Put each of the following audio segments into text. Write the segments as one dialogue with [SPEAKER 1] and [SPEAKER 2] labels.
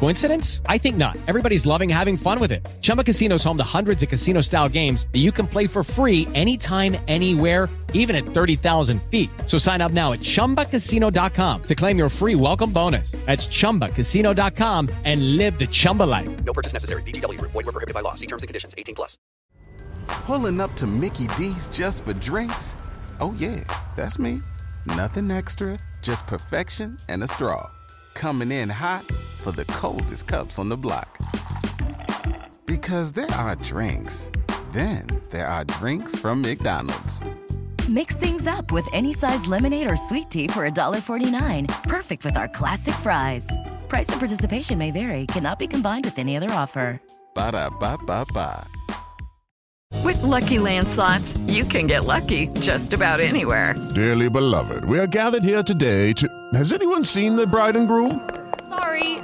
[SPEAKER 1] Coincidence? I think not. Everybody's loving having fun with it. Chumba Casino is home to hundreds of casino style games that you can play for free anytime, anywhere, even at 30,000 feet. So sign up now at chumbacasino.com to claim your free welcome bonus. That's chumbacasino.com and live the Chumba life.
[SPEAKER 2] No purchase necessary. VGW Group. Void were prohibited by law. See terms and conditions. 18 plus.
[SPEAKER 3] Pulling up to Mickey D's just for drinks? Oh, yeah, that's me. Nothing extra, just perfection and a straw. Coming in hot for the coldest cups on the block. Because there are drinks, then there are drinks from McDonald's.
[SPEAKER 4] Mix things up with any size lemonade or sweet tea for $1.49. Perfect with our classic fries. Price and participation may vary, cannot be combined with any other offer.
[SPEAKER 3] Ba da ba ba ba.
[SPEAKER 5] With Lucky Land slots, you can get lucky just about anywhere.
[SPEAKER 6] Dearly beloved, we are gathered here today to. Has anyone seen the bride and groom?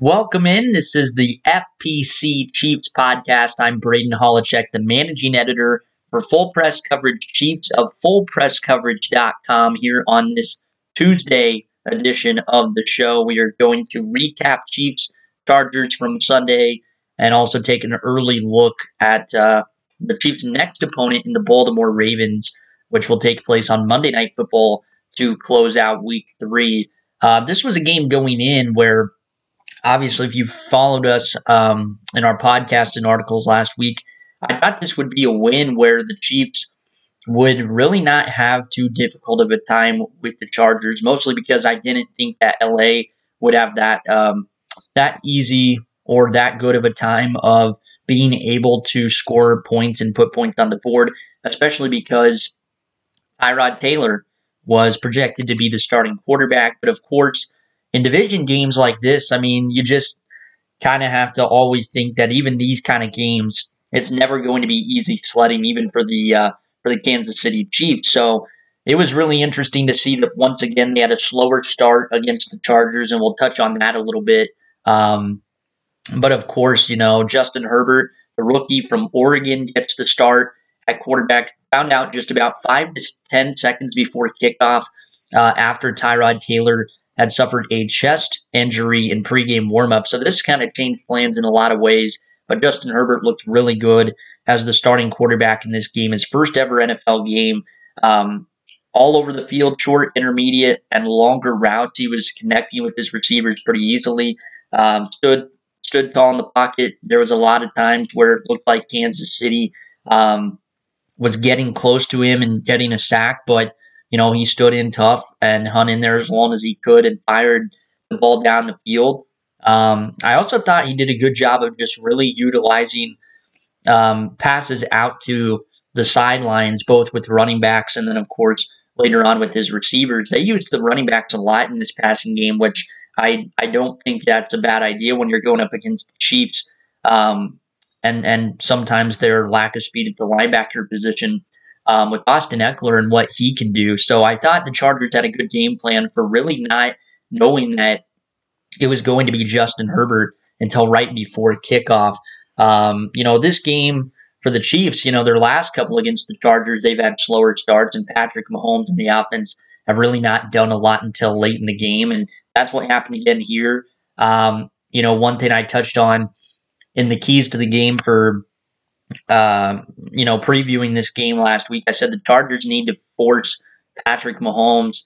[SPEAKER 7] Welcome in. This is the FPC Chiefs podcast. I'm Braden Holichek, the managing editor for Full Press Coverage Chiefs of FullPressCoverage.com. Here on this Tuesday edition of the show, we are going to recap Chiefs Chargers from Sunday and also take an early look at uh, the Chiefs' next opponent in the Baltimore Ravens, which will take place on Monday Night Football to close out Week Three. Uh, this was a game going in where obviously, if you followed us um, in our podcast and articles last week, I thought this would be a win where the Chiefs would really not have too difficult of a time with the Chargers, mostly because I didn't think that LA would have that um, that easy or that good of a time of being able to score points and put points on the board, especially because Tyrod Taylor was projected to be the starting quarterback. But of course, in division games like this, I mean, you just kind of have to always think that even these kind of games, it's never going to be easy sledding, even for the uh, for the Kansas City Chiefs. So it was really interesting to see that once again they had a slower start against the Chargers, and we'll touch on that a little bit. Um, but of course, you know Justin Herbert, the rookie from Oregon, gets the start at quarterback. Found out just about five to ten seconds before kickoff uh, after Tyrod Taylor had suffered a chest injury in pregame warmup. So this kind of changed plans in a lot of ways. But Justin Herbert looked really good as the starting quarterback in this game, his first ever NFL game. Um, all over the field, short, intermediate, and longer routes. He was connecting with his receivers pretty easily. Um, stood stood tall in the pocket. There was a lot of times where it looked like Kansas City um, was getting close to him and getting a sack, but you know, he stood in tough and hung in there as long as he could and fired the ball down the field. Um, I also thought he did a good job of just really utilizing um, passes out to the sidelines, both with running backs and then, of course, later on with his receivers. They used the running backs a lot in this passing game, which I, I don't think that's a bad idea when you're going up against the Chiefs. Um, and, and sometimes their lack of speed at the linebacker position um, with Austin Ekeler and what he can do. So I thought the Chargers had a good game plan for really not knowing that it was going to be Justin Herbert until right before kickoff. Um, you know, this game for the Chiefs, you know, their last couple against the Chargers, they've had slower starts, and Patrick Mahomes and the offense have really not done a lot until late in the game. And that's what happened again here. Um, you know, one thing I touched on in the keys to the game for uh, you know, previewing this game last week, I said the Chargers need to force Patrick Mahomes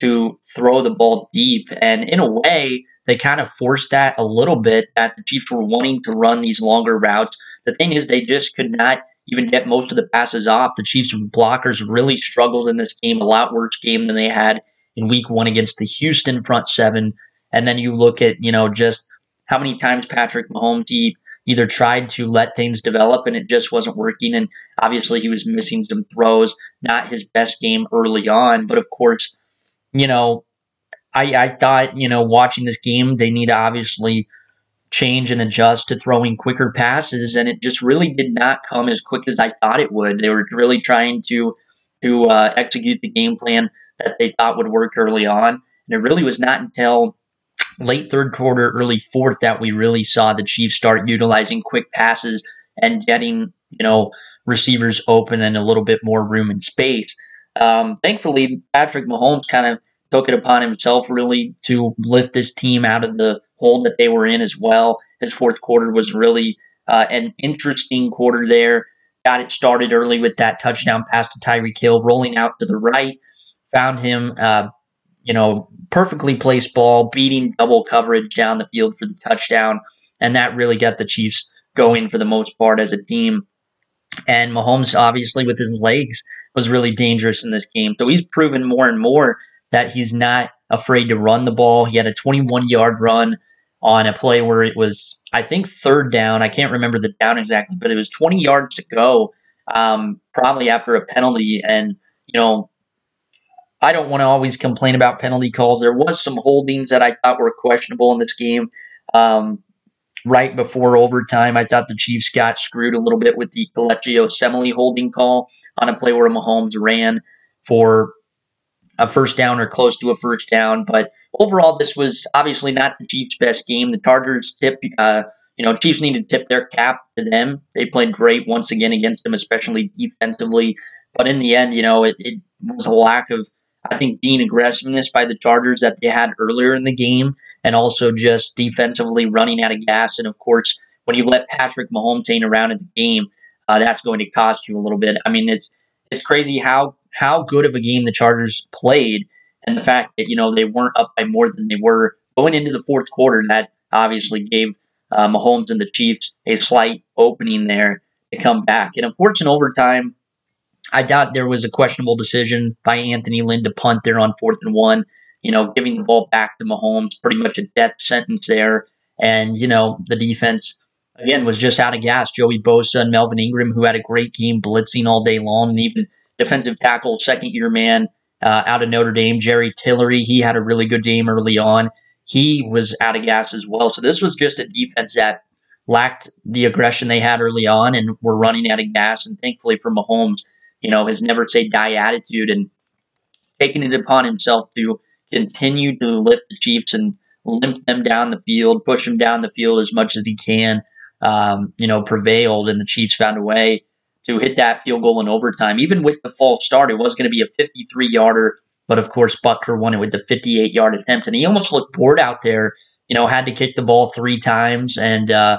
[SPEAKER 7] to throw the ball deep. And in a way, they kind of forced that a little bit that the Chiefs were wanting to run these longer routes. The thing is, they just could not even get most of the passes off. The Chiefs blockers really struggled in this game, a lot worse game than they had in week one against the Houston front seven. And then you look at, you know, just how many times Patrick Mahomes he either tried to let things develop and it just wasn't working. And obviously he was missing some throws, not his best game early on. But of course, you know, I, I thought, you know, watching this game, they need to obviously change and adjust to throwing quicker passes, and it just really did not come as quick as I thought it would. They were really trying to to uh, execute the game plan that they thought would work early on, and it really was not until late third quarter, early fourth that we really saw the Chiefs start utilizing quick passes and getting you know receivers open and a little bit more room and space. Um, thankfully, Patrick Mahomes kind of took it upon himself really to lift this team out of the hole that they were in as well. His fourth quarter was really uh, an interesting quarter there. Got it started early with that touchdown pass to Tyreek Hill, rolling out to the right. Found him, uh, you know, perfectly placed ball, beating double coverage down the field for the touchdown. And that really got the Chiefs going for the most part as a team. And Mahomes, obviously, with his legs, was really dangerous in this game. So he's proven more and more that he's not afraid to run the ball. He had a 21 yard run on a play where it was, I think, third down. I can't remember the down exactly, but it was 20 yards to go, um, probably after a penalty. And, you know, I don't want to always complain about penalty calls. There was some holdings that I thought were questionable in this game. Um, right before overtime, I thought the Chiefs got screwed a little bit with the Kelechi Osemele holding call on a play where Mahomes ran for a first down or close to a first down. But overall, this was obviously not the Chiefs' best game. The Chargers tip, uh, you know, Chiefs need to tip their cap to them. They played great once again against them, especially defensively. But in the end, you know, it, it was a lack of, I think, being aggressiveness by the Chargers that they had earlier in the game, and also just defensively running out of gas. And of course, when you let Patrick Mahomes hang around in the game, uh, that's going to cost you a little bit. I mean, it's it's crazy how how good of a game the Chargers played and the fact that, you know, they weren't up by more than they were going into the fourth quarter. And that obviously gave uh, Mahomes and the Chiefs a slight opening there to come back. And of course, in overtime, I doubt there was a questionable decision by Anthony Lynn to punt there on fourth and one. You know, giving the ball back to Mahomes, pretty much a death sentence there. And, you know, the defense, again, was just out of gas. Joey Bosa and Melvin Ingram, who had a great game blitzing all day long and even defensive tackle, second year man uh, out of Notre Dame, Jerry Tillery. He had a really good game early on. He was out of gas as well. So this was just a defense that lacked the aggression they had early on and were running out of gas. And thankfully for Mahomes, you know, his never say die attitude and taking it upon himself to continue to lift the Chiefs and limp them down the field, push them down the field as much as he can, um, you know, prevailed. And the Chiefs found a way to hit that field goal in overtime. Even with the false start, it was going to be a 53 yarder, but of course, Butker won it with the 58 yard attempt. And he almost looked bored out there, you know, had to kick the ball three times. And, uh,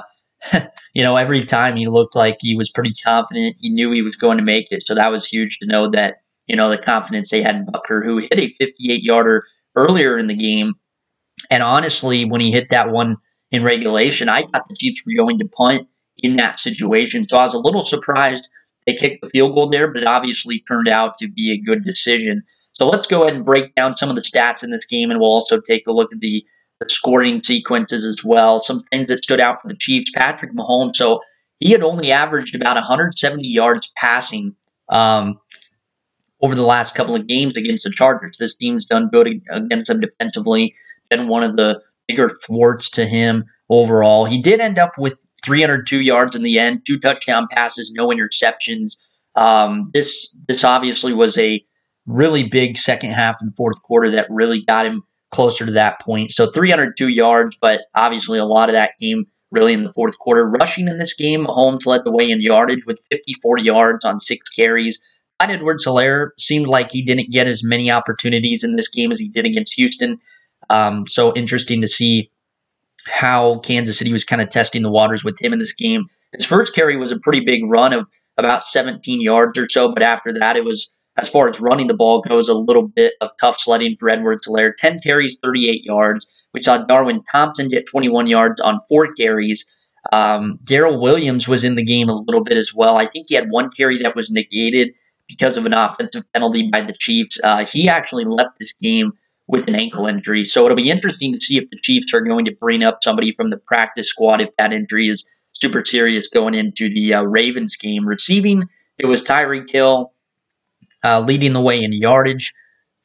[SPEAKER 7] you know, every time he looked like he was pretty confident. He knew he was going to make it. So that was huge to know that, you know, the confidence they had in Butker, who hit a 58 yarder earlier in the game. And honestly, when he hit that one in regulation, I thought the Chiefs were going to punt in that situation. So I was a little surprised they kicked the field goal there, but it obviously turned out to be a good decision. So let's go ahead and break down some of the stats in this game, and we'll also take a look at the, the scoring sequences as well. Some things that stood out for the Chiefs. Patrick Mahomes, so he had only averaged about 170 yards passing um, over the last couple of games against the Chargers. This team's done good against them defensively, been one of the bigger thwarts to him overall. He did end up with 302 yards in the end, two touchdown passes, no interceptions. Um, this this obviously was a really big second half and fourth quarter that really got him closer to that point. So 302 yards, but obviously a lot of that came really in the fourth quarter. Rushing in this game, Mahomes led the way in yardage with 54 yards on six carries. Clyde Edwards Helaire seemed like he didn't get as many opportunities in this game as he did against Houston. Um, so interesting to see how Kansas City was kind of testing the waters with him in this game. His first carry was a pretty big run of about 17 yards or so, but after that, it was as far as running the ball goes, a little bit of tough sledding for Edwards Helaire. 10 carries, 38 yards. We saw Darwin Thompson get 21 yards on four carries. Um, Darrel Williams was in the game a little bit as well. I think he had one carry that was negated because of an offensive penalty by the Chiefs. Uh, he actually left this game with an ankle injury. So it'll be interesting to see if the Chiefs are going to bring up somebody from the practice squad if that injury is super serious going into the uh, Ravens game. Receiving, it was Tyreek Hill uh, leading the way in yardage.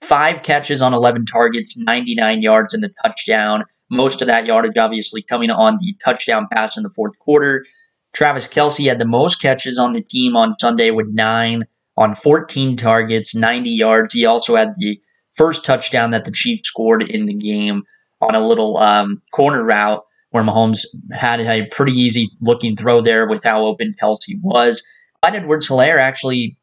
[SPEAKER 7] Five catches on 11 targets, 99 yards and a touchdown. Most of that yardage obviously coming on the touchdown pass in the fourth quarter. Travis Kelce had the most catches on the team on Sunday with nine on 14 targets, 90 yards. He also had the first touchdown that the Chiefs scored in the game on a little um, corner route where Mahomes had a pretty easy looking throw there with how open Kelce was. Clyde Edwards Helaire actually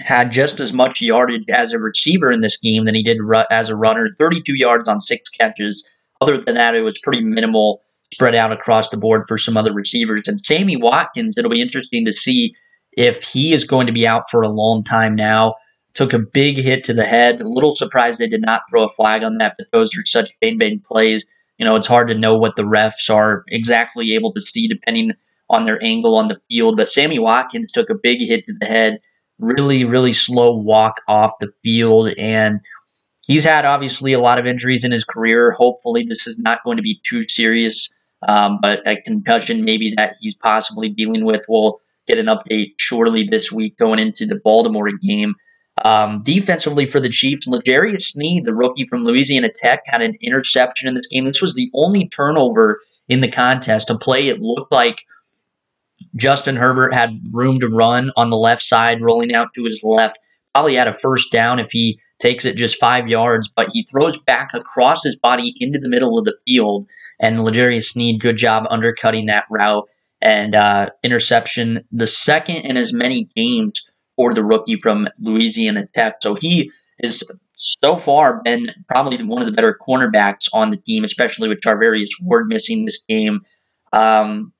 [SPEAKER 7] had just as much yardage as a receiver in this game than he did ru- as a runner 32 yards on six catches. Other than that, it was pretty minimal spread out across the board for some other receivers. And Sammy Watkins, it'll be interesting to see if he is going to be out for a long time now took a big hit to the head. A little surprised they did not throw a flag on that, but those are such bang bang plays. You know, it's hard to know what the refs are exactly able to see depending on their angle on the field. But Sammy Watkins took a big hit to the head, really, really slow walk off the field. And he's had obviously a lot of injuries in his career. Hopefully, this is not going to be too serious. Um, but a concussion maybe that he's possibly dealing with. We'll get an update shortly this week going into the Baltimore game. Um, defensively for the Chiefs, L'Jarius Sneed, the rookie from Louisiana Tech, had an interception in this game. This was the only turnover in the contest. A play it looked like Justin Herbert had room to run on the left side, rolling out to his left. Probably had a first down if he takes it just five yards, but he throws back across his body into the middle of the field. And L'Jarius Sneed, good job undercutting that route and uh, interception. The second in as many games for the rookie from Louisiana Tech. So he is so far been probably one of the better cornerbacks on the team, especially with Charvarius Ward missing this game. Um,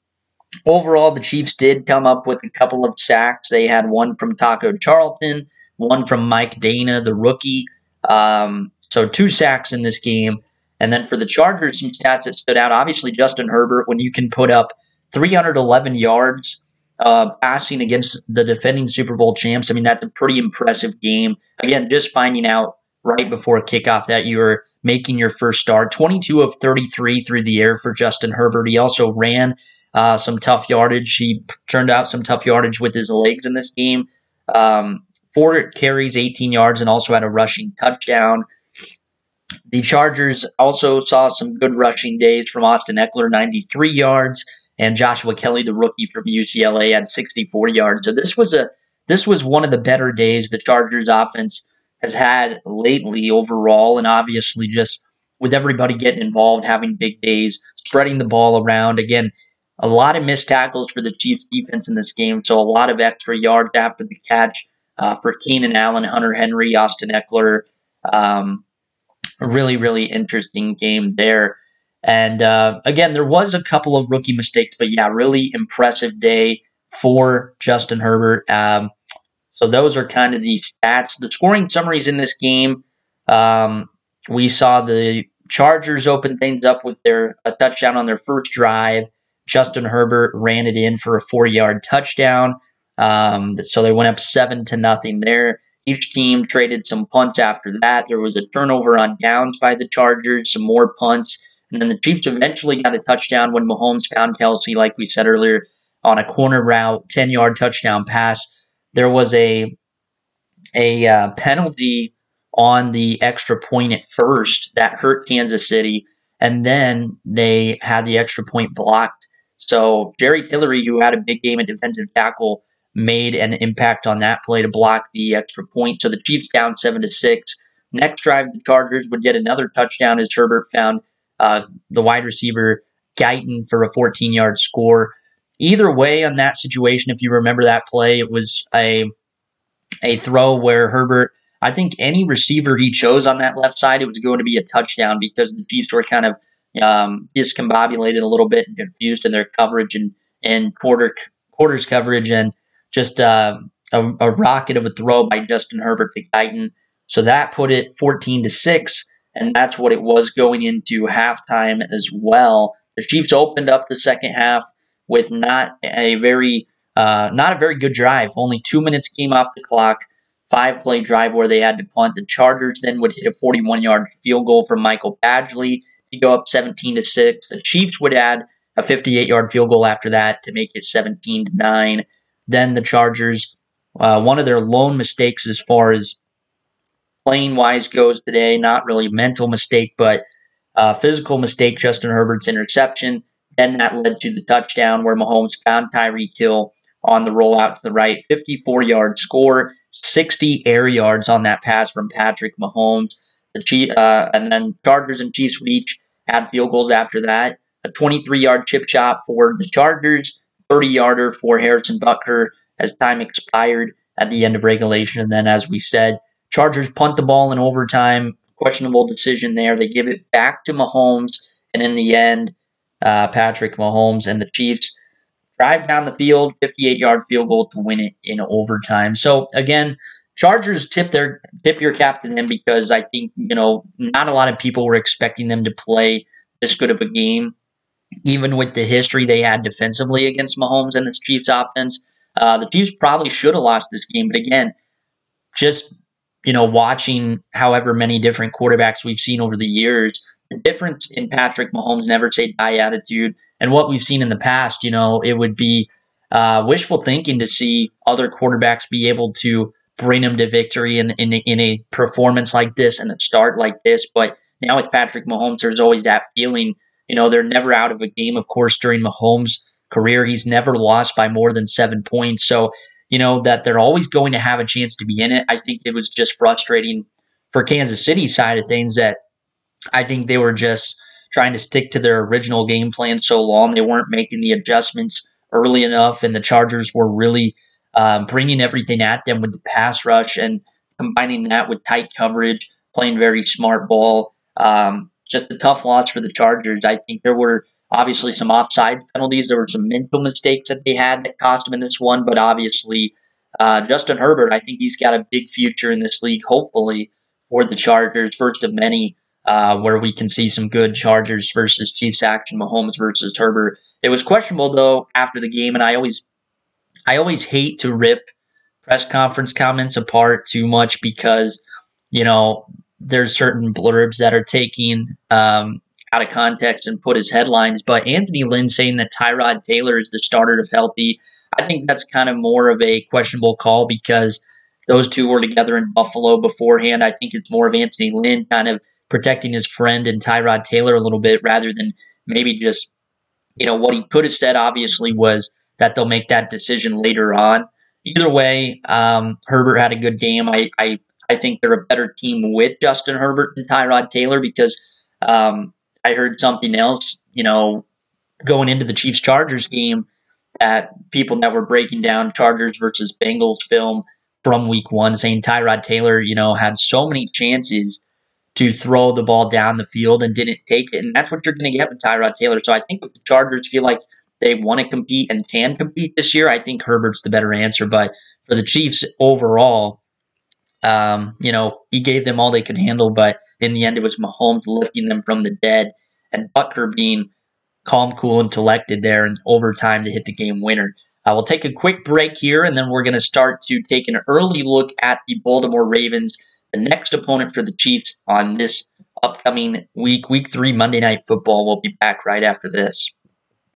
[SPEAKER 7] overall, the Chiefs did come up with a couple of sacks. They had one from Taco Charlton, one from Mike Danna, the rookie. Um, so two sacks in this game. And then for the Chargers, some stats that stood out. Obviously, Justin Herbert, when you can put up 311 yards uh, passing against the defending Super Bowl champs. I mean, that's a pretty impressive game. Again, just finding out right before kickoff that you were making your first start. 22 of 33 through the air for Justin Herbert. He also ran uh, some tough yardage. He turned out some tough yardage with his legs in this game. Um, four carries, 18 yards, and also had a rushing touchdown. The Chargers also saw some good rushing days from Austin Ekeler, 93 yards and Joshua Kelley, the rookie from UCLA, had 64 yards. So this was a this was one of the better days the Chargers offense has had lately overall, and obviously just with everybody getting involved, having big days, spreading the ball around. Again, a lot of missed tackles for the Chiefs defense in this game, so a lot of extra yards after the catch uh, for Keenan Allen, Hunter Henry, Austin Ekeler. Um, really, really interesting game there. And uh, again, there was a couple of rookie mistakes, but yeah, really impressive day for Justin Herbert. Um, so those are kind of the stats. The scoring summaries in this game. Um, we saw the Chargers open things up with their a touchdown on their first drive. Justin Herbert ran it in for a four-yard touchdown. Um, so they went up seven to nothing there. Each team traded some punts after that. There was a turnover on downs by the Chargers, some more punts. And then the Chiefs eventually got a touchdown when Mahomes found Kelce, like we said earlier, on a corner route, 10 yard touchdown pass. There was a, a uh, penalty on the extra point at first that hurt Kansas City. And then they had the extra point blocked. So Jerry Tillery, who had a big game at defensive tackle, made an impact on that play to block the extra point. So the Chiefs down seven to six. Next drive, the Chargers would get another touchdown as Herbert found uh, the wide receiver Guyton for a 14 yard score. Either way, on that situation, if you remember that play, it was a a throw where Herbert, I think any receiver he chose on that left side, it was going to be a touchdown because the Chiefs were kind of um, discombobulated a little bit and confused in their coverage and and quarter quarters coverage and just uh, a, a rocket of a throw by Justin Herbert to Guyton. So that put it 14 to 6, and that's what it was going into halftime as well. The Chiefs opened up the second half with not a very uh, not a very good drive. Only two minutes came off the clock. Five play drive where they had to punt. The Chargers then would hit a 41 yard field goal from Michael Badgley go up 17 to 6. The Chiefs would add a 58 yard field goal after that to make it 17 to 9. Then the Chargers, uh, one of their lone mistakes as far as playing wise goes today, not really mental mistake, but uh, physical mistake, Justin Herbert's interception. Then that led to the touchdown where Mahomes found Tyreek Hill on the rollout to the right. 54 yard score, 60 air yards on that pass from Patrick Mahomes. The Chief, uh, and then Chargers and Chiefs would each add field goals after that. A 23 yard chip shot for the Chargers, 30 yarder for Harrison Butker as time expired at the end of regulation. And then, as we said, Chargers punt the ball in overtime. Questionable decision there. They give it back to Mahomes. And in the end, uh, Patrick Mahomes and the Chiefs drive down the field, 58 yard field goal to win it in overtime. So again, Chargers tip their tip your cap to them because I think you know not a lot of people were expecting them to play this good of a game, even with the history they had defensively against Mahomes and this Chiefs offense. Uh, the Chiefs probably should have lost this game, but again, just you know watching however many different quarterbacks we've seen over the years, the difference in Patrick Mahomes' never say die attitude and what we've seen in the past, you know, it would be uh, wishful thinking to see other quarterbacks be able to bring them to victory in, in, in a performance like this and a start like this. But now with Patrick Mahomes, there's always that feeling, you know, they're never out of a game. Of course, during Mahomes' career, he's never lost by more than seven points. So, you know, that they're always going to have a chance to be in it. I think it was just frustrating for Kansas City side of things that I think they were just trying to stick to their original game plan so long. They weren't making the adjustments early enough, and the Chargers were really um, bringing everything at them with the pass rush and combining that with tight coverage, playing very smart ball. Um, just a tough loss for the Chargers. I think there were obviously some offside penalties. There were some mental mistakes that they had that cost them in this one, but obviously uh, Justin Herbert, I think he's got a big future in this league, hopefully, for the Chargers, first of many uh, where we can see some good Chargers versus Chiefs action, Mahomes versus Herbert. It was questionable though after the game, and I always, I always hate to rip press conference comments apart too much because you know there's certain blurbs that are taking um, out of context and put as headlines. But Anthony Lynn saying that Tyrod Taylor is the starter if healthy, I think that's kind of more of a questionable call because those two were together in Buffalo beforehand. I think it's more of Anthony Lynn kind of protecting his friend and Tyrod Taylor a little bit rather than maybe just, you know, what he could have said obviously was that they'll make that decision later on. Either way, um, Herbert had a good game. I, I, I think they're a better team with Justin Herbert and Tyrod Taylor because um, I heard something else, you know, going into the Chiefs Chargers game that people that were breaking down Chargers versus Bengals film from week one saying Tyrod Taylor, you know, had so many chances to throw the ball down the field and didn't take it. And that's what you're going to get with Tyrod Taylor. So I think if the Chargers feel like they want to compete and can compete this year, I think Herbert's the better answer. But for the Chiefs overall, um, you know, he gave them all they could handle, but in the end, it was Mahomes lifting them from the dead and Butker being calm, cool, and collected there in overtime to hit the game winner. Uh, we'll take a quick break here, and then we're going to start to take an early look at the Baltimore Ravens the next opponent for the Chiefs on this upcoming week, week three, Monday Night Football. We'll be back right after this.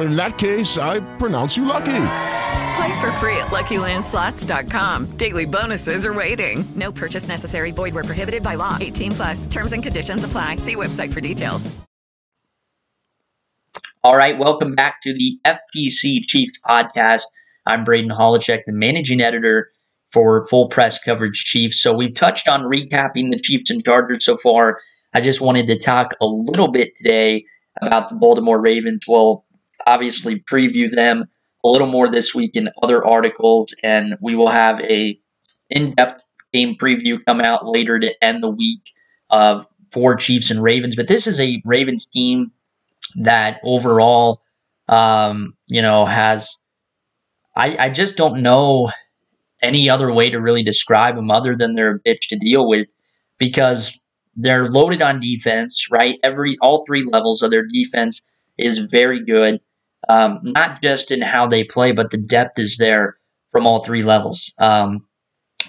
[SPEAKER 6] in that case, I pronounce you lucky.
[SPEAKER 5] Play for free at LuckyLandSlots.com. Daily bonuses are waiting. No purchase necessary. Void were prohibited by law. 18 plus. Terms and conditions apply. See website for details.
[SPEAKER 7] All right, welcome back to the FPC Chiefs podcast. I'm Braden Holochek, the managing editor for Full Press Coverage Chiefs. So we've touched on recapping the Chiefs and Chargers so far. I just wanted to talk a little bit today about the Baltimore Ravens. We'll obviously preview them a little more this week in other articles, and we will have a in-depth game preview come out later to end the week of for Chiefs and Ravens. But this is a Ravens team that overall, um, you know, has I, I just don't know any other way to really describe them other than they're a bitch to deal with because they're loaded on defense, right? Every all three levels of their defense is very good. Um, not just in how they play, but the depth is there from all three levels. Um,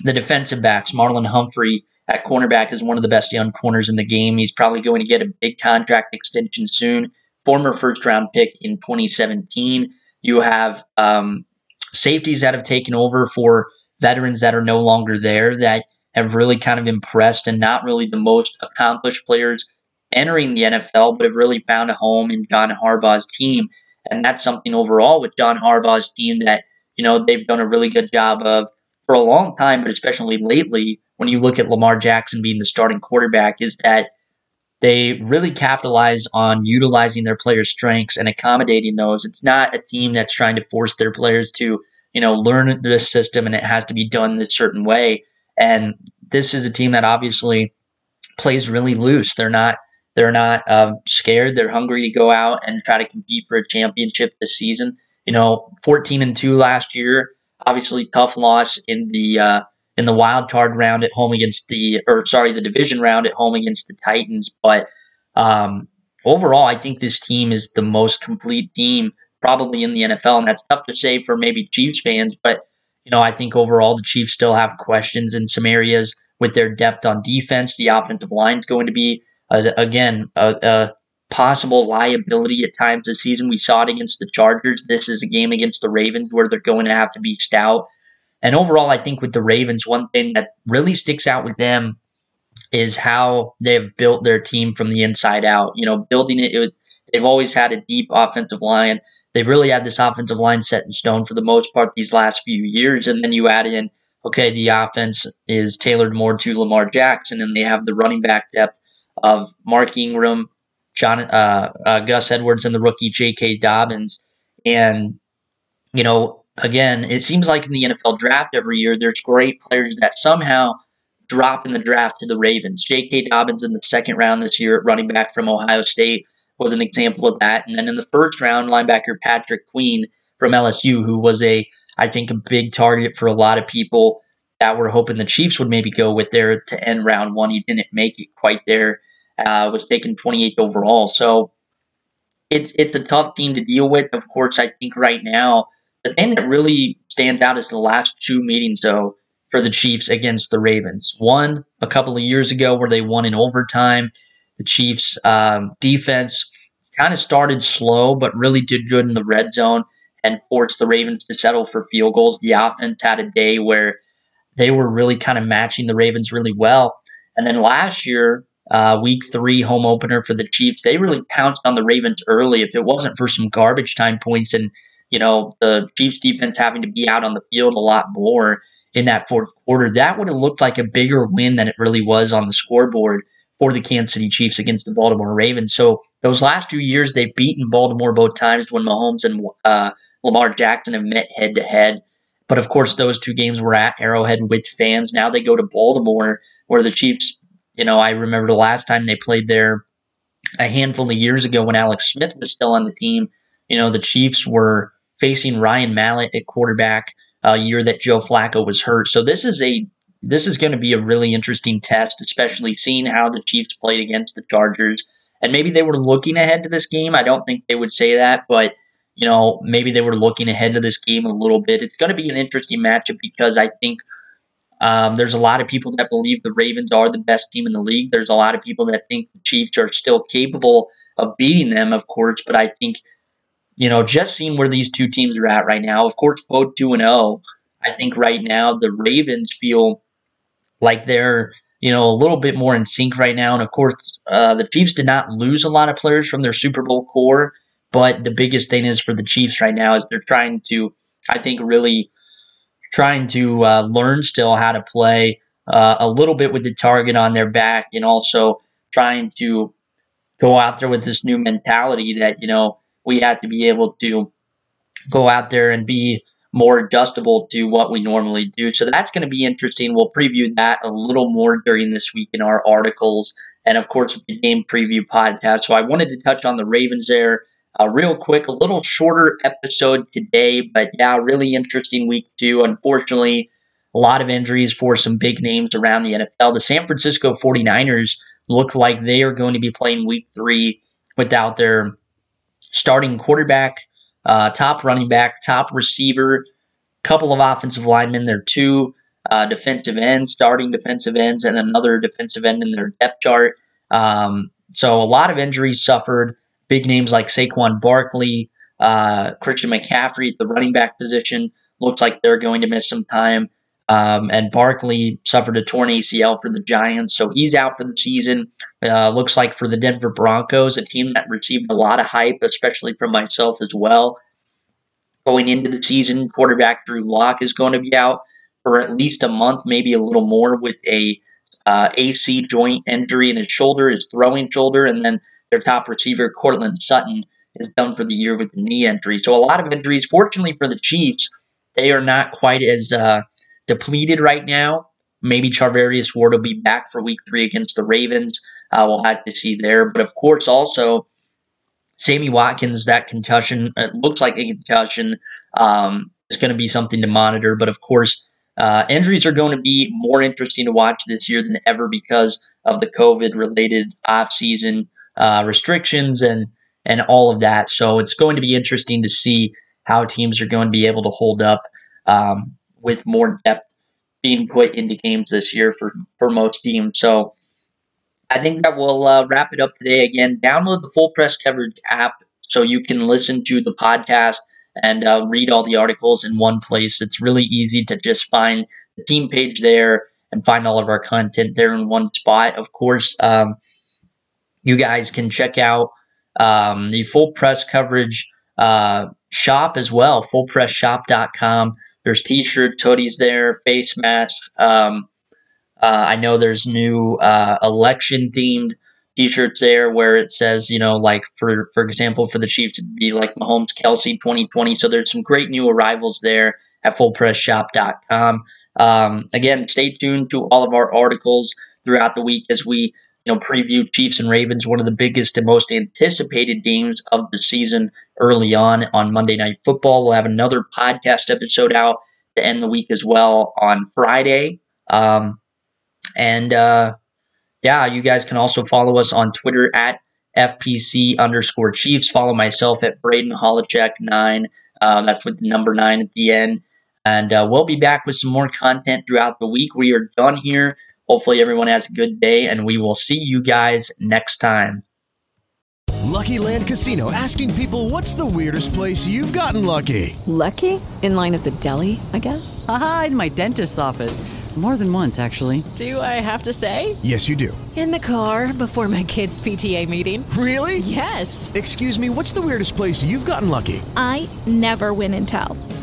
[SPEAKER 7] the defensive backs, Marlon Humphrey at cornerback is one of the best young corners in the game. He's probably going to get a big contract extension soon. Former first round pick in 2017. You have um, safeties that have taken over for veterans that are no longer there that have really kind of impressed and not really the most accomplished players entering the NFL, but have really found a home in John Harbaugh's team. And that's something overall with John Harbaugh's team that, you know, they've done a really good job of for a long time, but especially lately, when you look at Lamar Jackson being the starting quarterback, is that they really capitalize on utilizing their players' strengths and accommodating those. It's not a team that's trying to force their players to, you know, learn this system and it has to be done this certain way. And this is a team that obviously plays really loose. They're not they're not um, scared. They're hungry to go out and try to compete for a championship this season. You know, 14 and two last year. Obviously, tough loss in the uh, in the wild card round at home against the or sorry, the division round at home against the Titans. But um, overall, I think this team is the most complete team probably in the NFL, and that's tough to say for maybe Chiefs fans. But you know, I think overall the Chiefs still have questions in some areas with their depth on defense. The offensive line is going to be uh, again a, a possible liability at times this season. We saw it against the Chargers. This is a game against the Ravens where they're going to have to be stout. And overall, I think with the Ravens, one thing that really sticks out with them is how they've built their team from the inside out. You know, building it, it they've always had a deep offensive line. They've really had this offensive line set in stone for the most part these last few years. And then you add in, okay, the offense is tailored more to Lamar Jackson, and they have the running back depth of Mark Ingram, John, uh, uh, Gus Edwards, and the rookie J.K. Dobbins. And, you know, again, it seems like in the NFL draft every year, there's great players that somehow drop in the draft to the Ravens. J.K. Dobbins in the second round this year running back from Ohio State was an example of that. And then in the first round, linebacker Patrick Queen from LSU, who was a, I think, a big target for a lot of people that were hoping the Chiefs would maybe go with there to end round one. He didn't make it quite there uh, was taken 28th overall. So it's it's a tough team to deal with. Of course, I think right now the thing that really stands out is the last two meetings though for the Chiefs against the Ravens. One a couple of years ago where they won in overtime. The Chiefs um, defense kind of started slow, but really did good in the red zone and forced the Ravens to settle for field goals. The offense had a day where they were really kind of matching the Ravens really well. And then last year, uh, week three home opener for the Chiefs. They really pounced on the Ravens early. If it wasn't for some garbage time points and you know the Chiefs defense having to be out on the field a lot more in that fourth quarter, that would have looked like a bigger win than it really was on the scoreboard for the Kansas City Chiefs against the Baltimore Ravens. So those last two years, they've beaten Baltimore both times when Mahomes and uh, Lamar Jackson have met head to head. But of course, those two games were at Arrowhead with fans. Now they go to Baltimore, where the Chiefs you know, I remember the last time they played there a handful of years ago when Alex Smith was still on the team. You know, the Chiefs were facing Ryan Mallett at quarterback a year that Joe Flacco was hurt. So this is a this is going to be a really interesting test, especially seeing how the Chiefs played against the Chargers. And maybe they were looking ahead to this game. I don't think they would say that, but you know, maybe they were looking ahead to this game a little bit. It's going to be an interesting matchup because I think um, there's a lot of people that believe the Ravens are the best team in the league. There's a lot of people that think the Chiefs are still capable of beating them, of course, but I think you know, just seeing where these two teams are at right now. Of course, both two and zero. Oh. I think right now the Ravens feel like they're you know a little bit more in sync right now, and of course uh, the Chiefs did not lose a lot of players from their Super Bowl core. But the biggest thing is for the Chiefs right now is they're trying to, I think, really trying to uh, learn still how to play uh, a little bit with the target on their back, and also trying to go out there with this new mentality that you know we have to be able to go out there and be more adjustable to what we normally do. So that's going to be interesting. We'll preview that a little more during this week in our articles and, of course, the game preview podcast. So I wanted to touch on the Ravens there uh, real quick. A little shorter episode today, but yeah, really interesting week two. Unfortunately, a lot of injuries for some big names around the NFL. The San Francisco 49ers look like they are going to be playing week three without their starting quarterback uh, top running back, top receiver, couple of offensive linemen. There are two uh, defensive ends, starting defensive ends, and another defensive end in their depth chart. Um, so a lot of injuries suffered. Big names like Saquon Barkley, uh, Christian McCaffrey at the running back position looks like they're going to miss some time. Um, and Barkley suffered a torn ACL for the Giants, so he's out for the season. Uh, looks like for the Denver Broncos, a team that received a lot of hype, especially from myself as well. Going into the season, quarterback Drew Lock is going to be out for at least a month, maybe a little more, with a uh, AC joint injury in his shoulder, his throwing shoulder, and then their top receiver Courtland Sutton is done for the year with a knee injury. So a lot of injuries. Fortunately for the Chiefs, they are not quite as uh, depleted right now. Maybe Charvarius Ward will be back for week three against the Ravens. Uh, we'll have to see there. But of course, also, Sammy Watkins, that concussion, it looks like a concussion, um, is going to be something to monitor. But of course, uh, injuries are going to be more interesting to watch this year than ever because of the COVID related off-season uh, restrictions and and all of that. So it's going to be interesting to see how teams are going to be able to hold up um, with more depth being put into games this year for, for most teams. So I think that will uh, wrap it up today. Again, download the full press coverage app so you can listen to the podcast and uh, read all the articles in one place. It's really easy to just find the team page there and find all of our content there in one spot. Of course, um, you guys can check out um, the full press coverage uh, shop as well, fullpressshop.com. There's t-shirts, hoodies there, face masks. Um, uh, I know there's new uh, election themed t-shirts there where it says, you know, like for for example, for the Chiefs it'd be like Mahomes Kelce 2020. So there's some great new arrivals there at fullpressshop.com. Um, again, stay tuned to all of our articles throughout the week as we you know preview Chiefs and Ravens, one of the biggest and most anticipated games of the season early on on Monday Night Football. We'll have another podcast episode out to end the week as well on Friday. Um, and uh, yeah, you guys can also follow us on Twitter at FPC underscore Chiefs. Follow myself at Braden Holochek nine. Uh, that's with the number nine at the end. And uh, we'll be back with some more content throughout the week. We are done here. Hopefully, everyone has a good day, and we will see you guys next time.
[SPEAKER 8] Lucky Land Casino asking people what's the weirdest place you've gotten lucky?
[SPEAKER 9] Lucky? In line at the deli, I guess?
[SPEAKER 10] Aha, in my dentist's office. More than once, actually.
[SPEAKER 11] Do I have to say?
[SPEAKER 8] Yes, you do.
[SPEAKER 11] In the car before my kids' PTA meeting.
[SPEAKER 8] Really?
[SPEAKER 11] Yes.
[SPEAKER 8] Excuse me, what's the weirdest place you've gotten lucky?
[SPEAKER 12] I never win and tell.